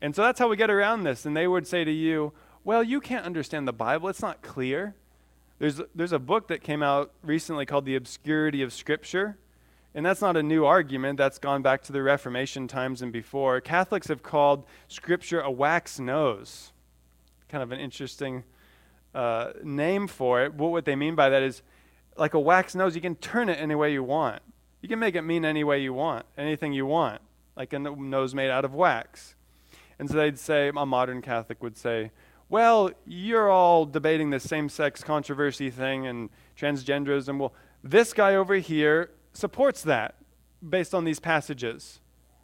S1: And so that's how we get around this. And they would say to you, well, you can't understand the Bible. It's not clear. There's, there's a book that came out recently called The Obscurity of Scripture. And that's not a new argument. That's gone back to the Reformation times and before. Catholics have called Scripture a wax nose. Kind of an interesting uh, name for it. What, what they mean by that is like a wax nose, you can turn it any way you want. You can make it mean any way you want, anything you want. like a nose made out of wax. And so they'd say, a modern Catholic would say, well, you're all debating the same sex controversy thing and transgenderism. Well, this guy over here supports that based on these passages.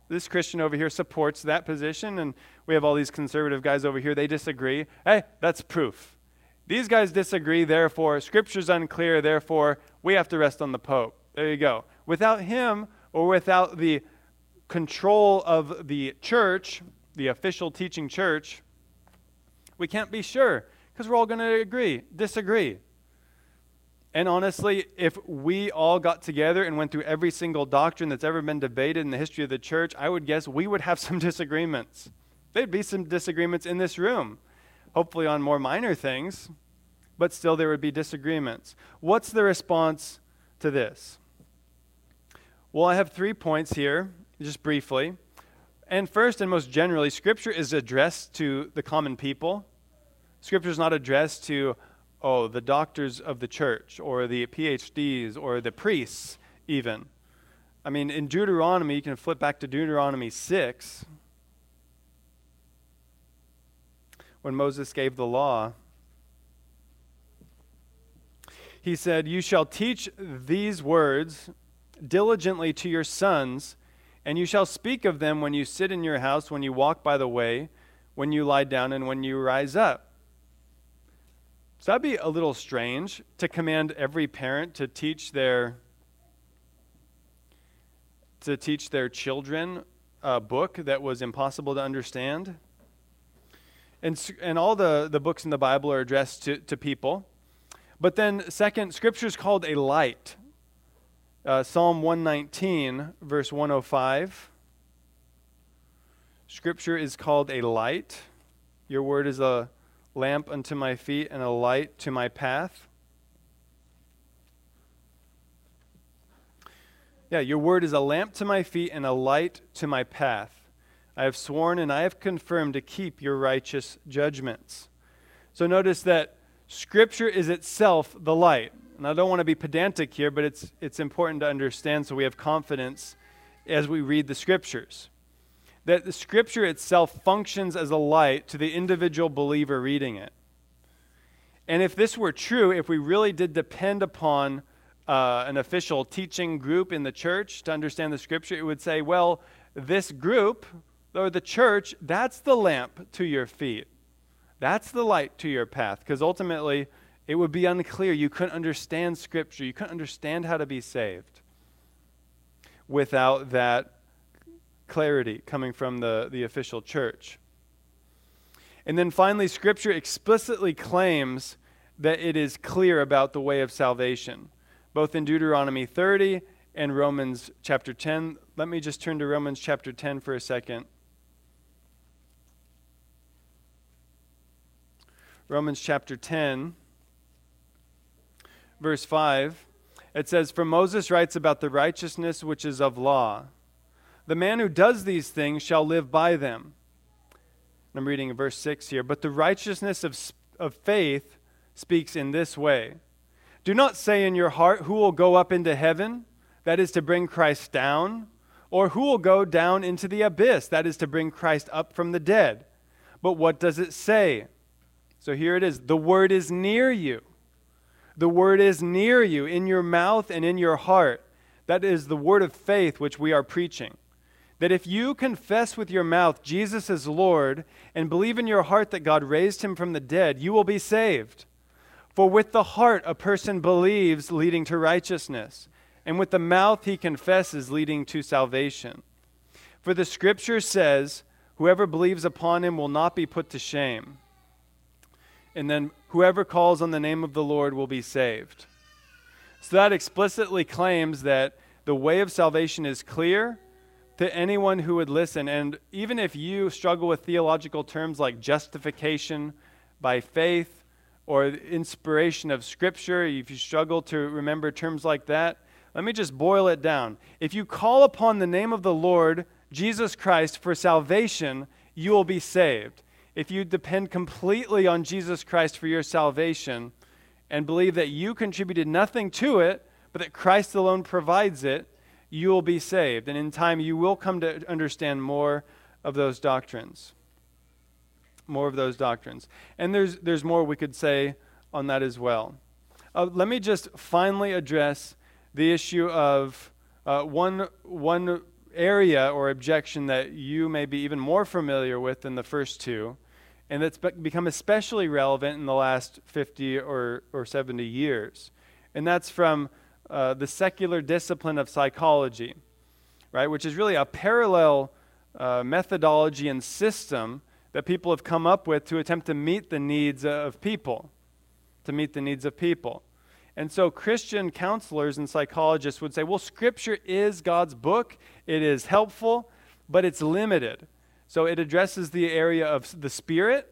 S1: This Christian over here supports that position, and we have all these conservative guys over here, they disagree. Hey, that's proof. These guys disagree, therefore, Scripture's unclear, therefore, we have to rest on the Pope. There you go. Without him, or without the control of the church, the official teaching church, we can't be sure because we're all going to agree, disagree. And honestly, if we all got together and went through every single doctrine that's ever been debated in the history of the church, I would guess we would have some disagreements. There'd be some disagreements in this room, hopefully on more minor things, but still there would be disagreements. What's the response to this? Well, I have three points here, just briefly. And first and most generally, Scripture is addressed to the common people. Scripture is not addressed to, oh, the doctors of the church or the PhDs or the priests, even. I mean, in Deuteronomy, you can flip back to Deuteronomy 6. When Moses gave the law, he said, You shall teach these words diligently to your sons, and you shall speak of them when you sit in your house, when you walk by the way, when you lie down, and when you rise up. So that'd be a little strange to command every parent to teach their to teach their children a book that was impossible to understand. And, and all the, the books in the Bible are addressed to, to people. But then, second, Scripture is called a light. Uh, Psalm 119, verse 105. Scripture is called a light. Your word is a lamp unto my feet and a light to my path. Yeah, your word is a lamp to my feet and a light to my path. I have sworn and I have confirmed to keep your righteous judgments. So notice that Scripture is itself the light. And I don't want to be pedantic here, but it's, it's important to understand so we have confidence as we read the Scriptures. That the Scripture itself functions as a light to the individual believer reading it. And if this were true, if we really did depend upon uh, an official teaching group in the church to understand the Scripture, it would say, well, this group, or the church, that's the lamp to your feet. That's the light to your path. Because ultimately, it would be unclear. You couldn't understand Scripture. You couldn't understand how to be saved without that clarity coming from the, the official church. And then finally, Scripture explicitly claims that it is clear about the way of salvation, both in Deuteronomy 30 and Romans chapter 10. Let me just turn to Romans chapter 10 for a second. Romans chapter 10 verse 5, it says, For Moses writes about the righteousness which is of law. The man who does these things shall live by them. I'm reading verse 6 here. But the righteousness of, of faith speaks in this way Do not say in your heart, Who will go up into heaven? That is to bring Christ down. Or who will go down into the abyss? That is to bring Christ up from the dead. But what does it say? So here it is the word is near you the word is near you, in your mouth and in your heart. That is the word of faith which we are preaching. That if you confess with your mouth Jesus is Lord and believe in your heart that God raised him from the dead, you will be saved. For with the heart a person believes, leading to righteousness, and with the mouth he confesses, leading to salvation. For the scripture says, Whoever believes upon him will not be put to shame. And then whoever calls on the name of the Lord will be saved. So that explicitly claims that the way of salvation is clear to anyone who would listen. And even if you struggle with theological terms like justification by faith or inspiration of Scripture, if you struggle to remember terms like that, let me just boil it down. If you call upon the name of the Lord, Jesus Christ, for salvation, you will be saved if you depend completely on Jesus Christ for your salvation and believe that you contributed nothing to it, but that Christ alone provides it, you will be saved. And in time, you will come to understand more of those doctrines. More of those doctrines. And there's, there's more we could say on that as well. Uh, let me just finally address the issue of uh, one, one area or objection that you may be even more familiar with than the first two, and that's become especially relevant in the last 50 or, or 70 years. And that's from uh, the secular discipline of psychology, right, which is really a parallel uh, methodology and system that people have come up with to attempt to meet the needs of people, to meet the needs of people. And so Christian counselors and psychologists would say, well, Scripture is God's book. It is helpful, but it's limited. So it addresses the area of the Spirit,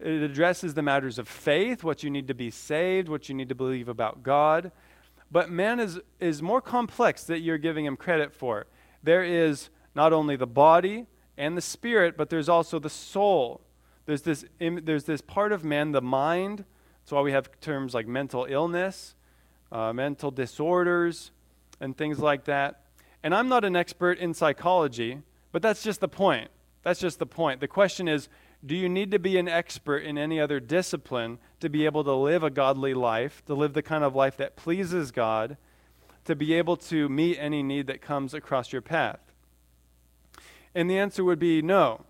S1: it addresses the matters of faith, what you need to be saved, what you need to believe about God. But man is, is more complex that you're giving him credit for. There is not only the body and the spirit, but there's also the soul. There's this, there's this part of man, the mind, that's why we have terms like mental illness, uh, mental disorders, and things like that. And I'm not an expert in psychology, but that's just the point. That's just the point. The question is do you need to be an expert in any other discipline to be able to live a godly life, to live the kind of life that pleases God, to be able to meet any need that comes across your path? And the answer would be no.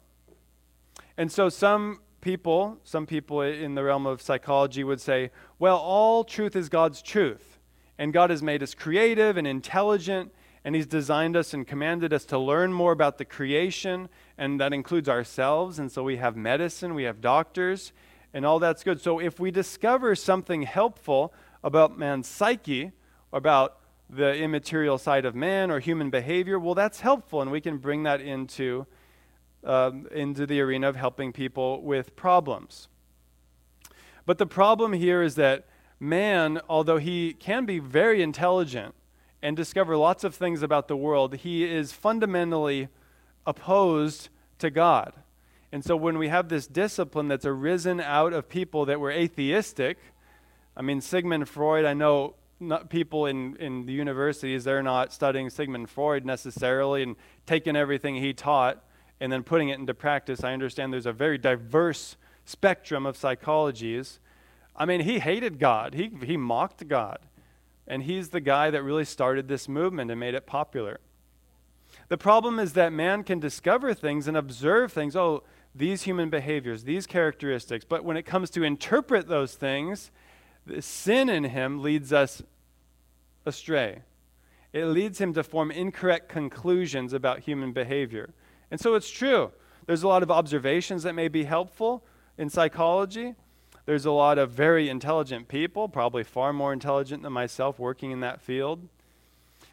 S1: And so some people, some people in the realm of psychology would say, well, all truth is God's truth. And God has made us creative and intelligent, and He's designed us and commanded us to learn more about the creation, and that includes ourselves. And so we have medicine, we have doctors, and all that's good. So if we discover something helpful about man's psyche, about the immaterial side of man or human behavior, well, that's helpful, and we can bring that into um, into the arena of helping people with problems. But the problem here is that man, although he can be very intelligent and discover lots of things about the world, he is fundamentally opposed to God. And so when we have this discipline that's arisen out of people that were atheistic, I mean, Sigmund Freud, I know people in, in the universities, they're not studying Sigmund Freud necessarily and taking everything he taught and then putting it into practice, I understand there's a very diverse spectrum of psychologies. I mean, he hated God, he, he mocked God. And he's the guy that really started this movement and made it popular. The problem is that man can discover things and observe things. Oh, these human behaviors, these characteristics. But when it comes to interpret those things, the sin in him leads us astray. It leads him to form incorrect conclusions about human behavior. And so it's true. There's a lot of observations that may be helpful in psychology. There's a lot of very intelligent people, probably far more intelligent than myself, working in that field.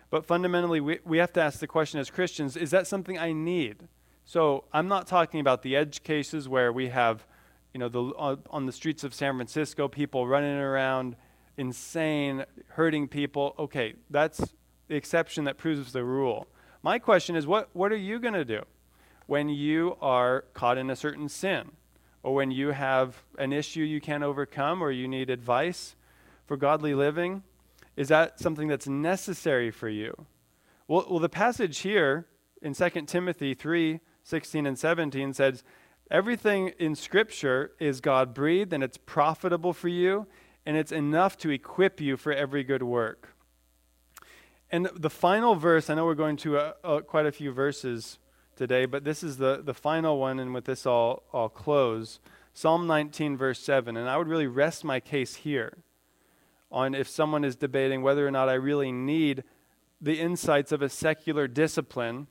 S1: But fundamentally, we, we have to ask the question as Christians is that something I need? So I'm not talking about the edge cases where we have, you know, the, uh, on the streets of San Francisco, people running around insane, hurting people. Okay, that's the exception that proves the rule. My question is what, what are you going to do? when you are caught in a certain sin, or when you have an issue you can't overcome, or you need advice for godly living? Is that something that's necessary for you? Well, well the passage here in 2 Timothy 3 16 and 17 says, Everything in Scripture is God breathed and it's profitable for you, and it's enough to equip you for every good work. And the final verse, I know we're going to uh, uh, quite a few verses today, but this is the, the final one, and with this I'll, I'll close. Psalm 19, verse 7. And I would really rest my case here on if someone is debating whether or not I really need the insights of a secular discipline,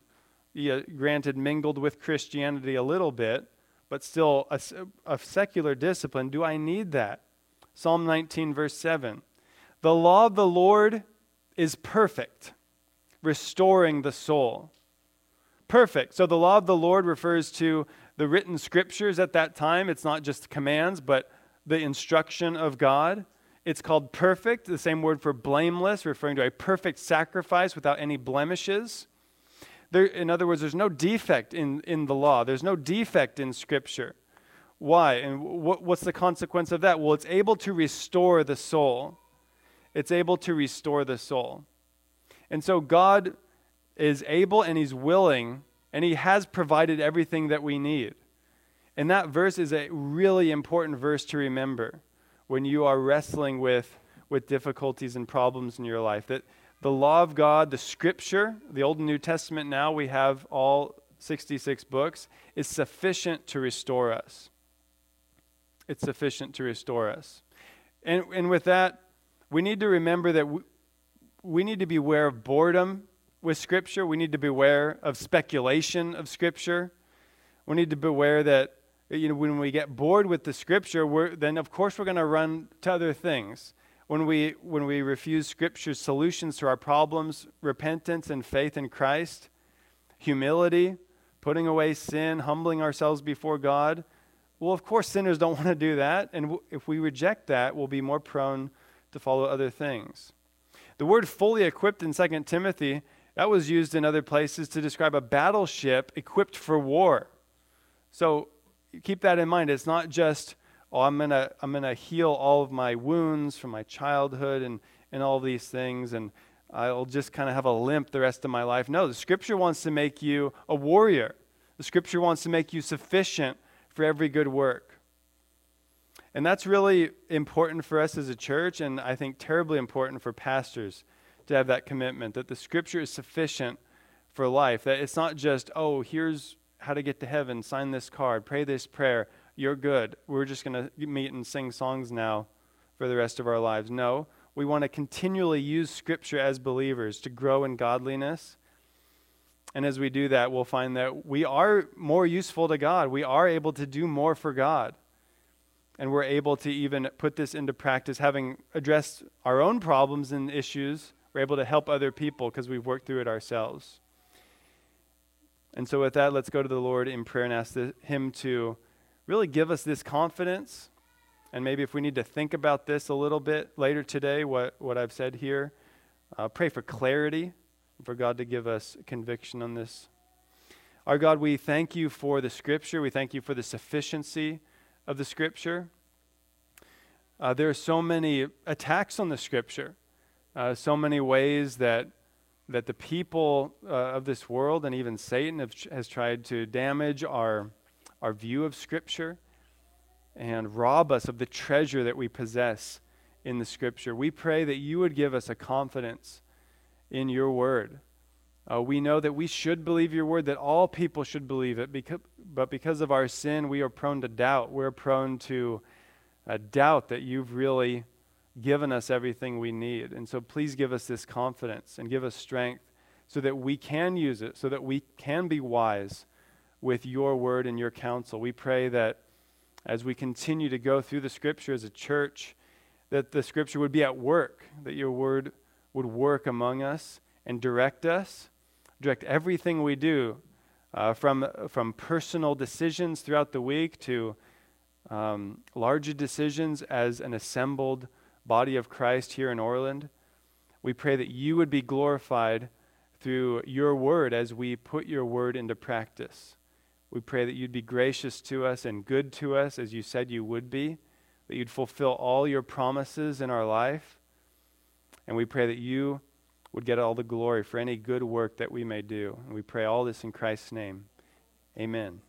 S1: granted, mingled with Christianity a little bit, but still a, a secular discipline. Do I need that? Psalm 19, verse 7. The law of the Lord is perfect, restoring the soul perfect. So the law of the Lord refers to the written scriptures at that time. It's not just commands, but the instruction of God. It's called perfect, the same word for blameless, referring to a perfect sacrifice without any blemishes. There, in other words, there's no defect in, in the law, there's no defect in Scripture. Why? And what, what's the consequence of that? Well, it's able to restore the soul. It's able to restore the soul. And so God is able and He's willing, and He has provided everything that we need. And that verse is a really important verse to remember when you are wrestling with, with difficulties and problems in your life. That the law of God, the scripture, the Old and New Testament now, we have all 66 books, is sufficient to restore us. It's sufficient to restore us. And, and with that, we need to remember that we, we need to be aware of boredom with Scripture. We need to beware of speculation of Scripture. We need to beware that you know, when we get bored with the Scripture, then of course we're going to run to other things. When we, when we refuse Scripture's solutions to our problems, repentance and faith in Christ, humility, putting away sin, humbling ourselves before God, well, of course, sinners don't want to do that. And if we reject that, we'll be more prone to follow other things. The word fully equipped in 2 Timothy, that was used in other places to describe a battleship equipped for war. So keep that in mind. It's not just, oh, I'm going to I'm gonna heal all of my wounds from my childhood and, and all these things, and I'll just kind of have a limp the rest of my life. No, the scripture wants to make you a warrior. The scripture wants to make you sufficient for every good work. And that's really important for us as a church, and I think terribly important for pastors to have that commitment that the scripture is sufficient for life. That it's not just, oh, here's how to get to heaven, sign this card, pray this prayer, you're good. We're just going to meet and sing songs now for the rest of our lives. No, we want to continually use Scripture as believers to grow in godliness. And as we do that, we'll find that we are more useful to God. We are able to do more for God. And we're able to even put this into practice, having addressed our own problems and issues. We're able to help other people because we've worked through it ourselves. And so, with that, let's go to the Lord in prayer and ask the, Him to really give us this confidence. And maybe if we need to think about this a little bit later today, what, what I've said here, uh, pray for clarity, for God to give us conviction on this. Our God, we thank you for the Scripture. We thank you for the sufficiency of the Scripture. Uh, there are so many attacks on the Scripture, uh, so many ways that that the people uh, of this world and even Satan have, has tried to damage our, our view of Scripture and rob us of the treasure that we possess in the Scripture. We pray that you would give us a confidence in your word. Uh, we know that we should believe your word, that all people should believe it, because, but because of our sin, we are prone to doubt. We're prone to uh, doubt that you've really given us everything we need. And so please give us this confidence and give us strength so that we can use it, so that we can be wise with your word and your counsel. We pray that as we continue to go through the scripture as a church, that the scripture would be at work, that your word would work among us and direct us, direct everything we do, uh, from, from personal decisions throughout the week to um, larger decisions as an assembled body of Christ here in Orland. We pray that you would be glorified through your word as we put your word into practice. We pray that you'd be gracious to us and good to us as you said you would be, that you'd fulfill all your promises in our life. And we pray that you would get all the glory for any good work that we may do. And we pray all this in Christ's name. Amen.